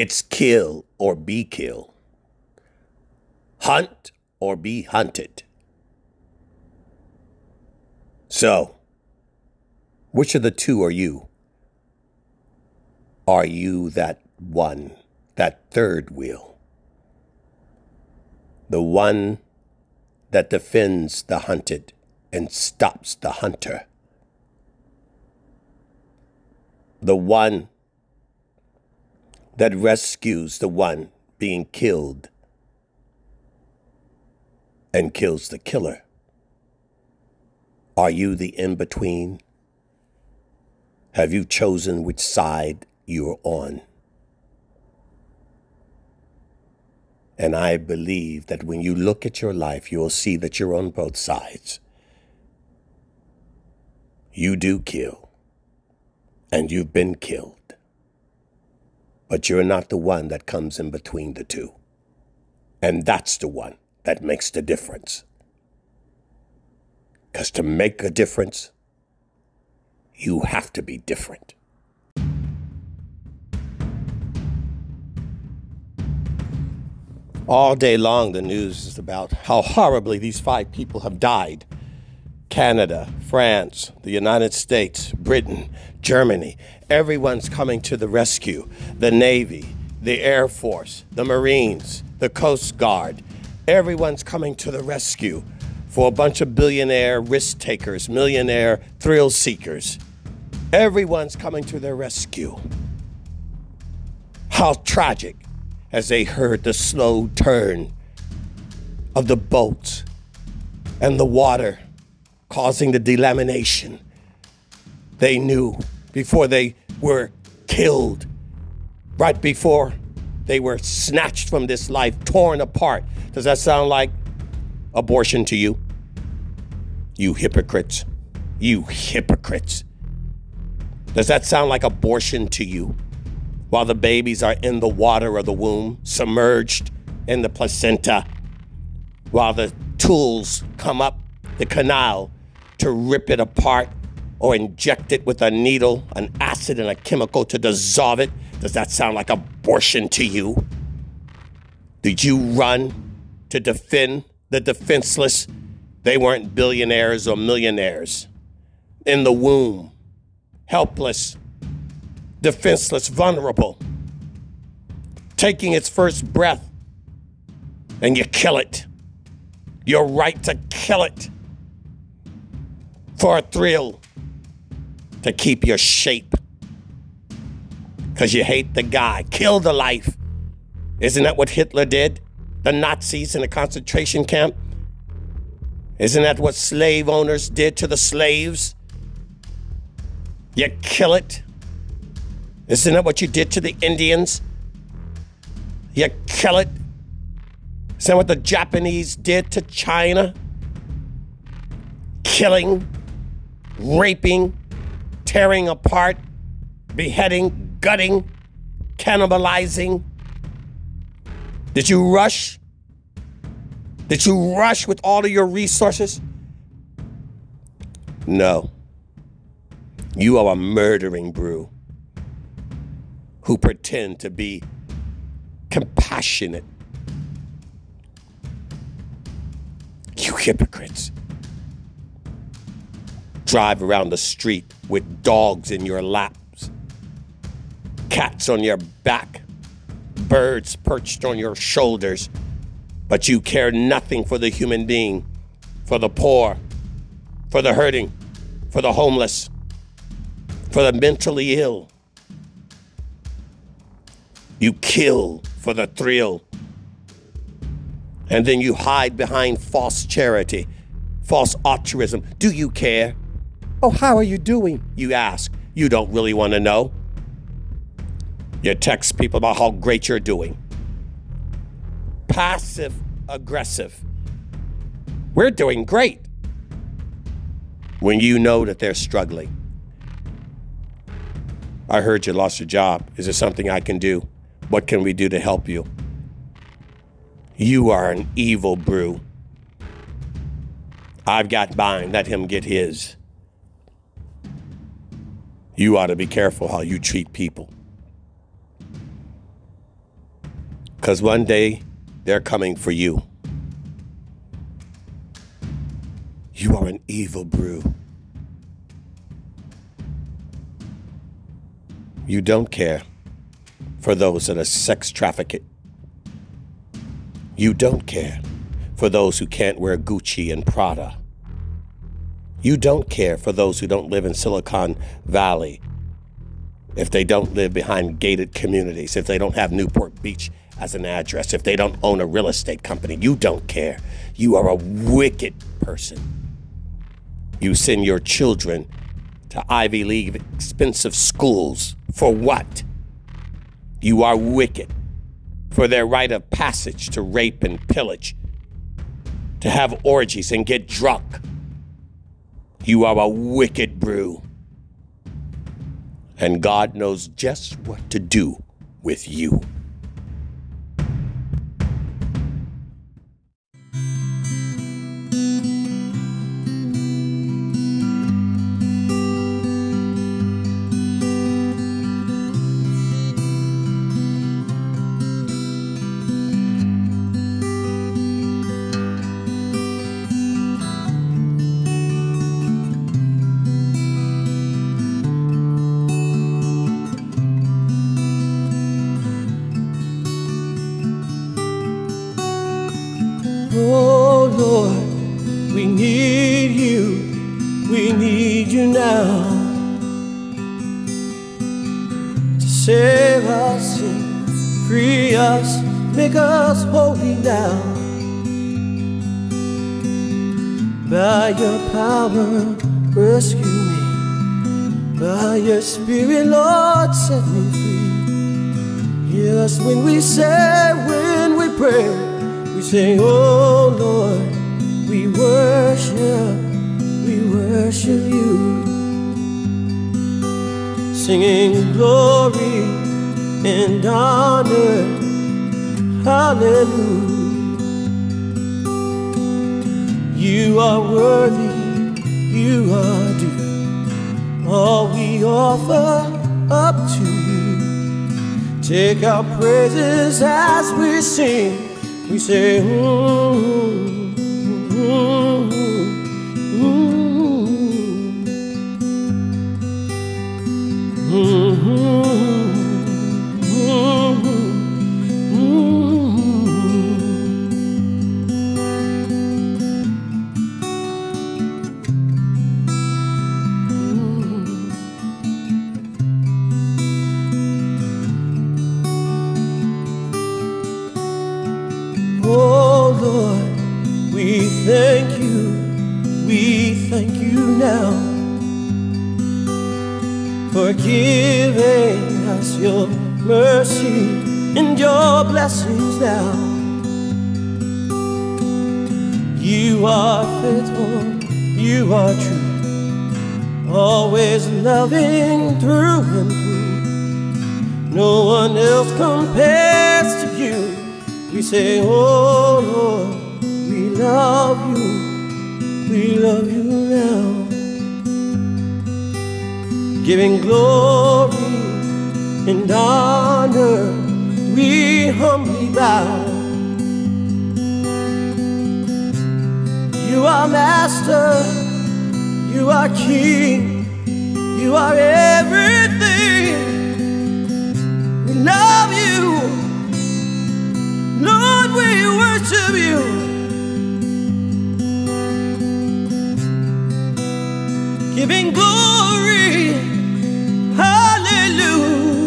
It's kill or be killed, hunt or be hunted. So, which of the two are you? Are you that one, that third wheel? The one that defends the hunted and stops the hunter? The one that rescues the one being killed and kills the killer? Are you the in between? Have you chosen which side you're on? And I believe that when you look at your life, you'll see that you're on both sides. You do kill, and you've been killed, but you're not the one that comes in between the two. And that's the one that makes the difference. Because to make a difference, you have to be different. All day long, the news is about how horribly these five people have died Canada, France, the United States, Britain, Germany. Everyone's coming to the rescue. The Navy, the Air Force, the Marines, the Coast Guard. Everyone's coming to the rescue for a bunch of billionaire risk takers, millionaire thrill seekers. Everyone's coming to their rescue. How tragic as they heard the slow turn of the boats and the water causing the delamination. They knew before they were killed, right before they were snatched from this life, torn apart. Does that sound like abortion to you? You hypocrites. You hypocrites. Does that sound like abortion to you? While the babies are in the water of the womb, submerged in the placenta, while the tools come up the canal to rip it apart or inject it with a needle, an acid, and a chemical to dissolve it. Does that sound like abortion to you? Did you run to defend the defenseless? They weren't billionaires or millionaires. In the womb, helpless, defenseless, vulnerable, taking its first breath, and you kill it. Your right to kill it for a thrill to keep your shape because you hate the guy. Kill the life. Isn't that what Hitler did? The Nazis in the concentration camp? Isn't that what slave owners did to the slaves? You kill it. Isn't that what you did to the Indians? You kill it. Isn't that what the Japanese did to China? Killing raping, tearing apart, beheading, gutting, cannibalizing? Did you rush? Did you rush with all of your resources? No. You are a murdering brew who pretend to be compassionate. You hypocrites drive around the street with dogs in your laps, cats on your back, birds perched on your shoulders, but you care nothing for the human being, for the poor, for the hurting, for the homeless, for the mentally ill. You kill for the thrill. And then you hide behind false charity, false altruism. Do you care? Oh, how are you doing? You ask. You don't really want to know. You text people about how great you're doing. Passive aggressive. We're doing great. When you know that they're struggling. I heard you lost your job. Is there something I can do? What can we do to help you? You are an evil brew. I've got mine. Let him get his you ought to be careful how you treat people. Because one day they're coming for you. You are an evil brew. You don't care for those that are sex trafficked. You don't care for those who can't wear Gucci and Prada. You don't care for those who don't live in Silicon Valley, if they don't live behind gated communities, if they don't have Newport Beach as an address, if they don't own a real estate company. You don't care. You are a wicked person. You send your children to Ivy League expensive schools for what? You are wicked for their rite of passage to rape and pillage, to have orgies and get drunk. You are a wicked brew. And God knows just what to do with you. Hear us when we say, when we pray. We say, Oh Lord, we worship, we worship you. Singing glory and honor, hallelujah. You are worthy, you are due. All we offer up to. Take our praises as we sing. We say, mm, loving through and through. No one else compares to you. We say, Oh Lord, we love you, we love you now. Giving glory and honor, we humbly bow. You are Master, you are King, you are everything. We love you. Lord, we worship you. Giving glory, hallelujah.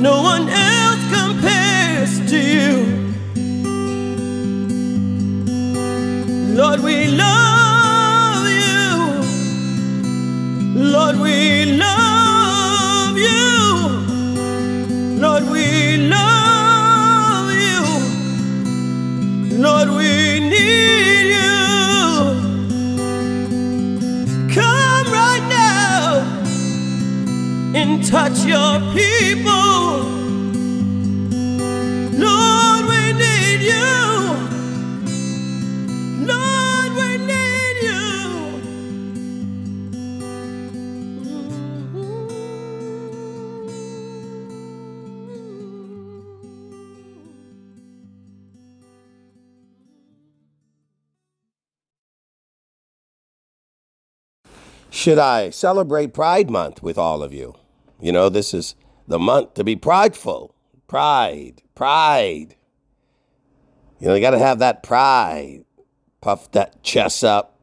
No one else touch your people. Lord, we need you. Lord, we need you. Should I celebrate Pride Month with all of you? You know, this is the month to be prideful. Pride, pride. You know, you got to have that pride. Puff that chest up,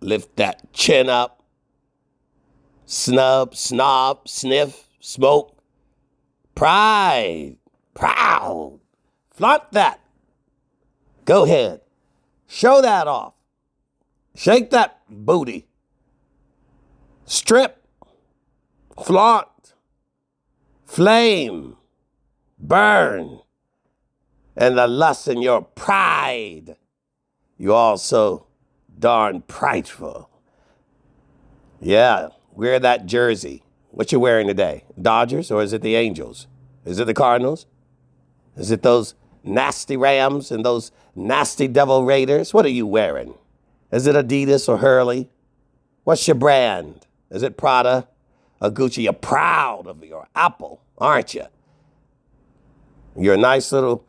lift that chin up, snub, snob, sniff, smoke. Pride, proud. Flaunt that. Go ahead. Show that off. Shake that booty. Strip. Flaunt. Flame. Burn. And the lust in your pride. You also darn prideful. Yeah, wear that jersey. What you wearing today? Dodgers or is it the Angels? Is it the Cardinals? Is it those nasty Rams and those nasty Devil Raiders? What are you wearing? Is it Adidas or Hurley? What's your brand? Is it Prada or Gucci? You're proud of your Apple, aren't you? You're a nice little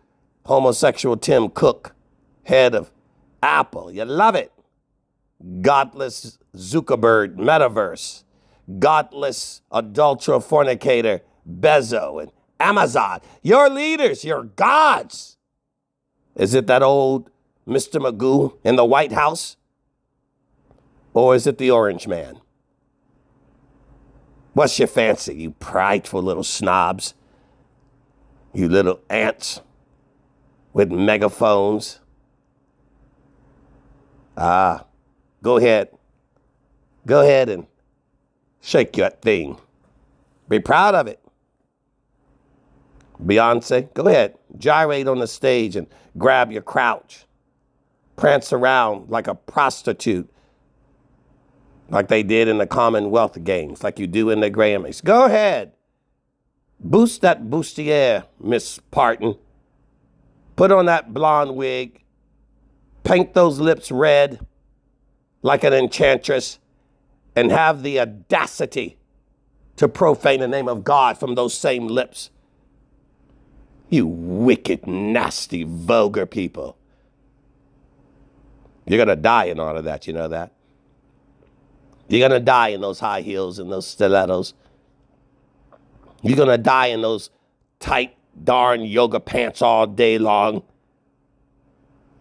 homosexual Tim Cook, head of Apple. You love it. Godless Zuckerberg, metaverse. Godless adulterer, fornicator, Bezos, and Amazon. Your leaders, your gods. Is it that old Mr. Magoo in the White House? Or is it the orange man? What's your fancy, you prideful little snobs? You little ants with megaphones? Ah, go ahead. Go ahead and shake your thing. Be proud of it. Beyonce, go ahead. Gyrate on the stage and grab your crouch. Prance around like a prostitute, like they did in the Commonwealth Games, like you do in the Grammys. Go ahead. Boost that bustier, Miss Parton. Put on that blonde wig. Paint those lips red like an enchantress and have the audacity to profane the name of God from those same lips. You wicked, nasty, vulgar people. You're going to die in all of that, you know that? You're going to die in those high heels and those stilettos. You're going to die in those tight, darn yoga pants all day long.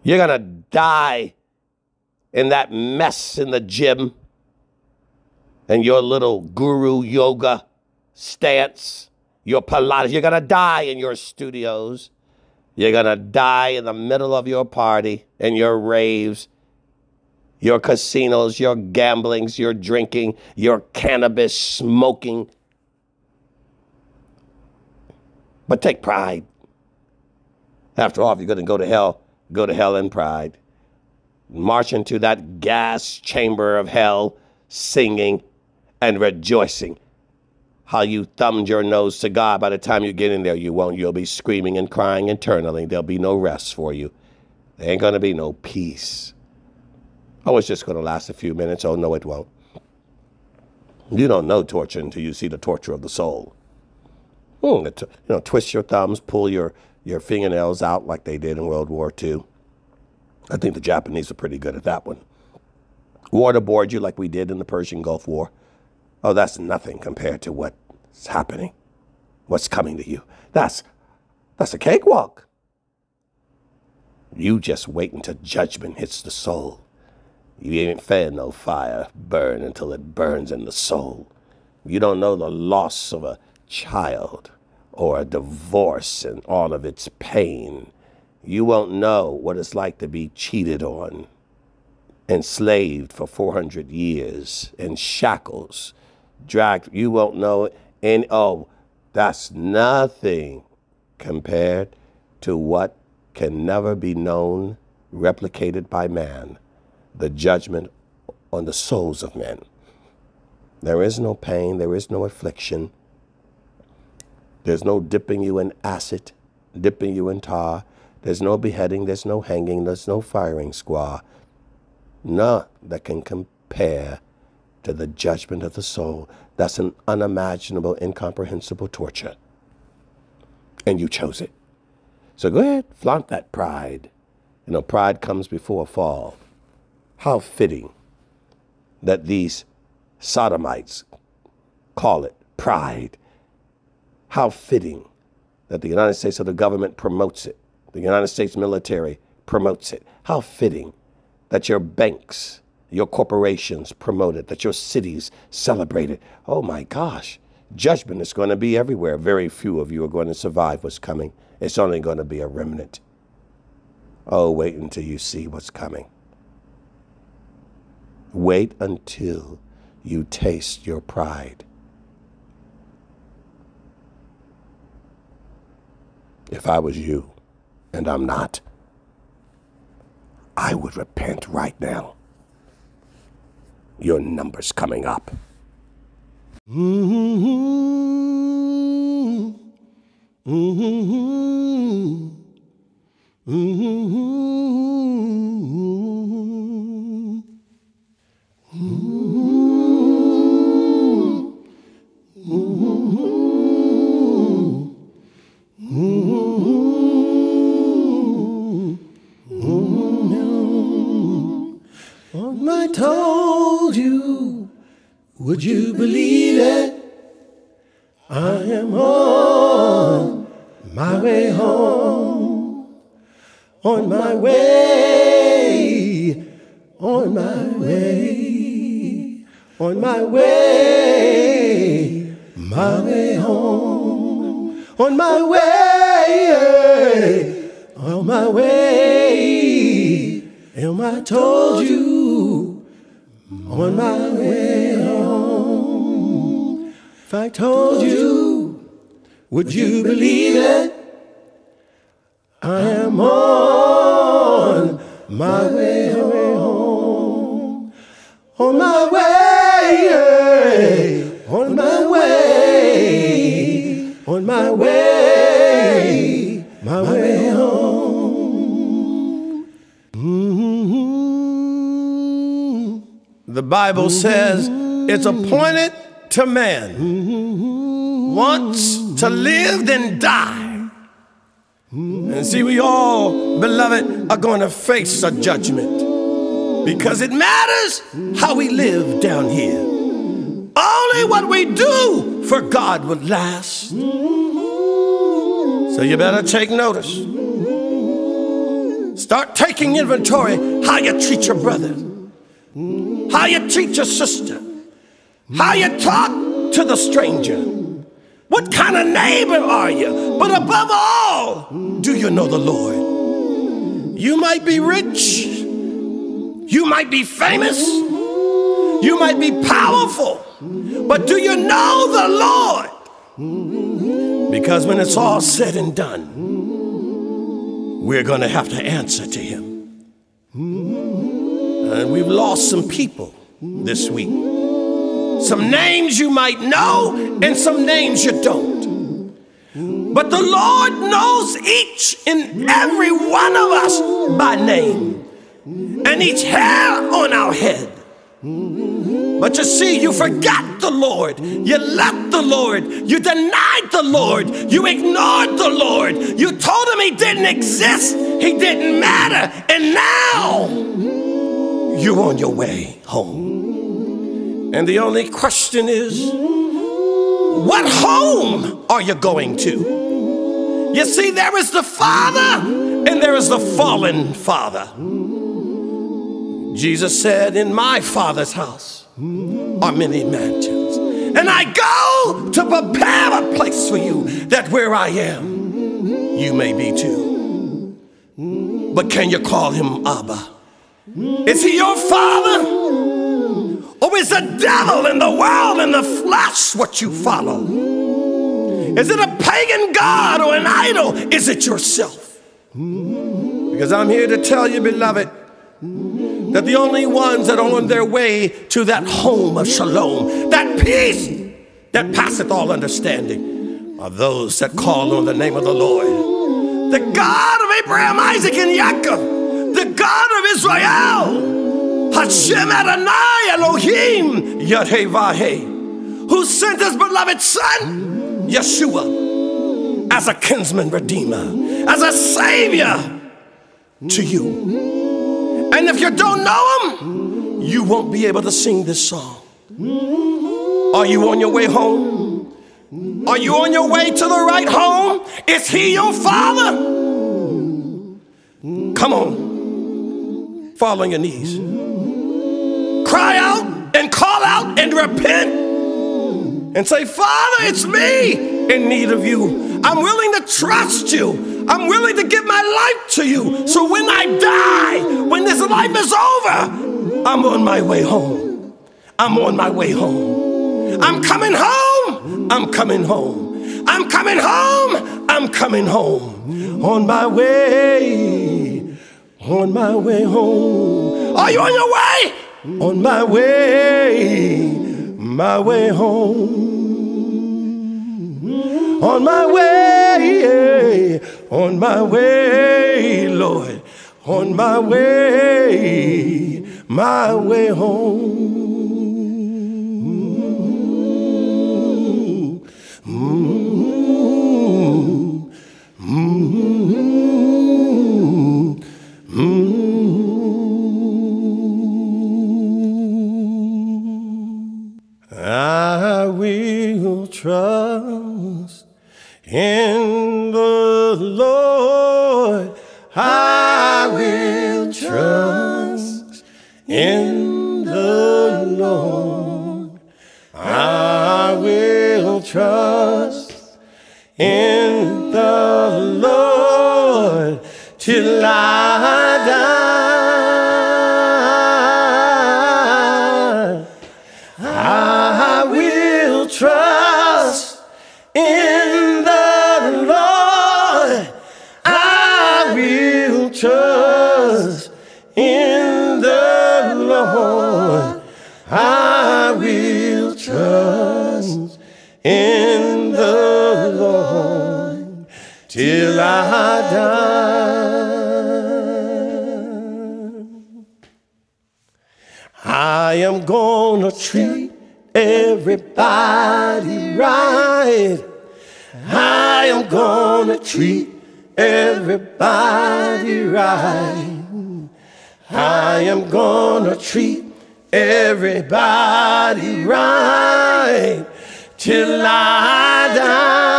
You're going to die in that mess in the gym and your little guru yoga stance your Pilates. You're going to die in your studios. You're going to die in the middle of your party and your raves, your casinos, your gamblings, your drinking, your cannabis smoking. But take pride. After all, if you're going to go to hell, go to hell in pride. March into that gas chamber of hell singing and rejoicing how you thumbed your nose to God. By the time you get in there, you won't. You'll be screaming and crying internally. There'll be no rest for you. There ain't going to be no peace. Oh, it's just going to last a few minutes. Oh, no, it won't. You don't know torture until you see the torture of the soul. Hmm, you know, twist your thumbs, pull your, your fingernails out like they did in World War II. I think the Japanese are pretty good at that one. Waterboard you like we did in the Persian Gulf War. Oh, that's nothing compared to what's happening, what's coming to you. That's that's a cakewalk. You just wait until judgment hits the soul. You ain't fed no fire burn until it burns in the soul. You don't know the loss of a child or a divorce and all of its pain. You won't know what it's like to be cheated on, enslaved for 400 years in shackles dragged. You won't know. And oh, that's nothing compared to what can never be known, replicated by man the judgment on the souls of men. There is no pain, there is no affliction. There's no dipping you in acid, dipping you in tar. There's no beheading, there's no hanging, there's no firing squad. None that can compare to the judgment of the soul. That's an unimaginable, incomprehensible torture. And you chose it. So go ahead, flaunt that pride. You know, pride comes before a fall. How fitting that these sodomites call it pride. How fitting that the United States of the government promotes it. The United States military promotes it. How fitting that your banks, your corporations promote it, that your cities celebrate it. Oh my gosh, judgment is going to be everywhere. Very few of you are going to survive what's coming. It's only going to be a remnant. Oh, wait until you see what's coming. Wait until you taste your pride. If I was you, and I'm not, I would repent right now. Your number's coming up. Mm-hmm. Mm-hmm. Mm-hmm. Would you believe it? I am on my way home, on my way, on my way, on my way, my way home, on my way, on my way. And I told you on my way. If I told you, would you believe it? I am on my way home. On my way, on my way, on my way, my way home. The Bible says it's appointed to man once to live, then die. And see, we all, beloved, are going to face a judgment because it matters how we live down here. Only what we do for God will last. So you better take notice. Start taking inventory how you treat your brother, how you treat your sister, how you talk to the stranger. What kind of neighbor are you? But above all, do you know the Lord? You might be rich, you might be famous, you might be powerful, but do you know the Lord? Because when it's all said and done, we're going to have to answer to Him. And we've lost some people this week. Some names you might know, and some names you don't. But the Lord knows each and every one of us by name, and each hair on our head. But you see, you forgot the Lord. You left the Lord. You denied the Lord. You ignored the Lord. You told him he didn't exist. He didn't matter. And now you're on your way home. And the only question is what home are you going to? You see, there is the Father and there is the fallen Father. Jesus said, In my Father's house are many mansions. And I go to prepare a place for you that where I am, you may be too. But can you call him Abba? Is he your father? Is the devil in the world in the flesh what you follow? Is it a pagan god or an idol? Is it yourself? Because I'm here to tell you, beloved, that the only ones that are on their way to that home of shalom, that peace that passeth all understanding, are those that call on the name of the Lord. The God of Abraham, Isaac, and Jacob, the God of Israel, Hashem Adonai Elohim Yahweh, who sent his beloved Son, Yeshua, as a kinsman redeemer, as a savior to you. And if you don't know him, you won't be able to sing this song. Are you on your way home? Are you on your way to the right home? Is he your father? Come on. Fall on your knees. Cry out and call out and repent and say, Father, it's me in need of you. I'm willing to trust you. I'm willing to give my life to you. So when I die, when this life is over, I'm on my way home. I'm on my way home. I'm coming home. I'm coming home. I'm coming home. I'm coming home. On my way. On my way home. Are you on your way? On my way. My way home on my way, on my way, Lord, on my way, my way home. In the Lord till I die. Treat everybody right. I am gonna treat everybody right. I am gonna treat everybody right till I die.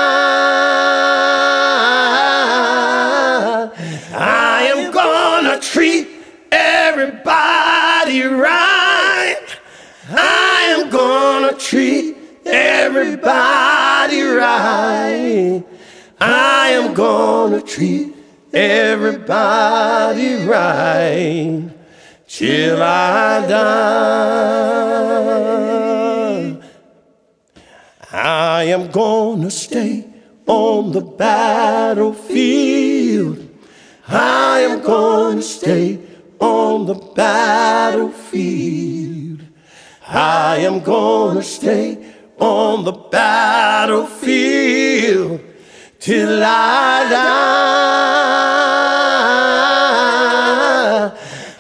I am gonna treat everybody right. Everybody right. I am gonna treat everybody right till I die. I am gonna stay on the battlefield. I am gonna stay on the battlefield. I am gonna stay on the battlefield till I die.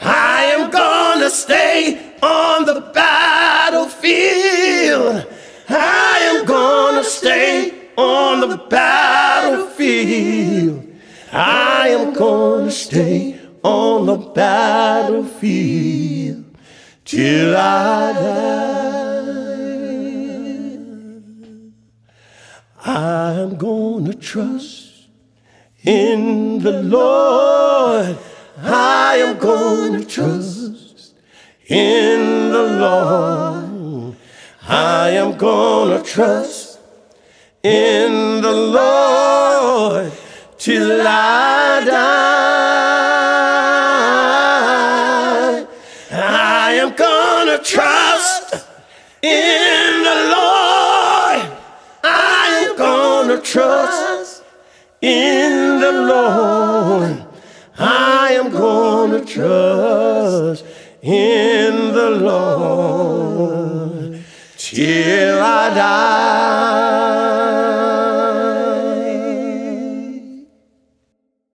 I am gonna stay on the battlefield. I am gonna stay on the battlefield. I am gonna stay on the battlefield till I die. I'm gonna trust in the Lord. I am gonna trust in the Lord. I am gonna trust in the Lord till I die. I am gonna trust in trust in the Lord. I am gonna trust in the Lord till I die.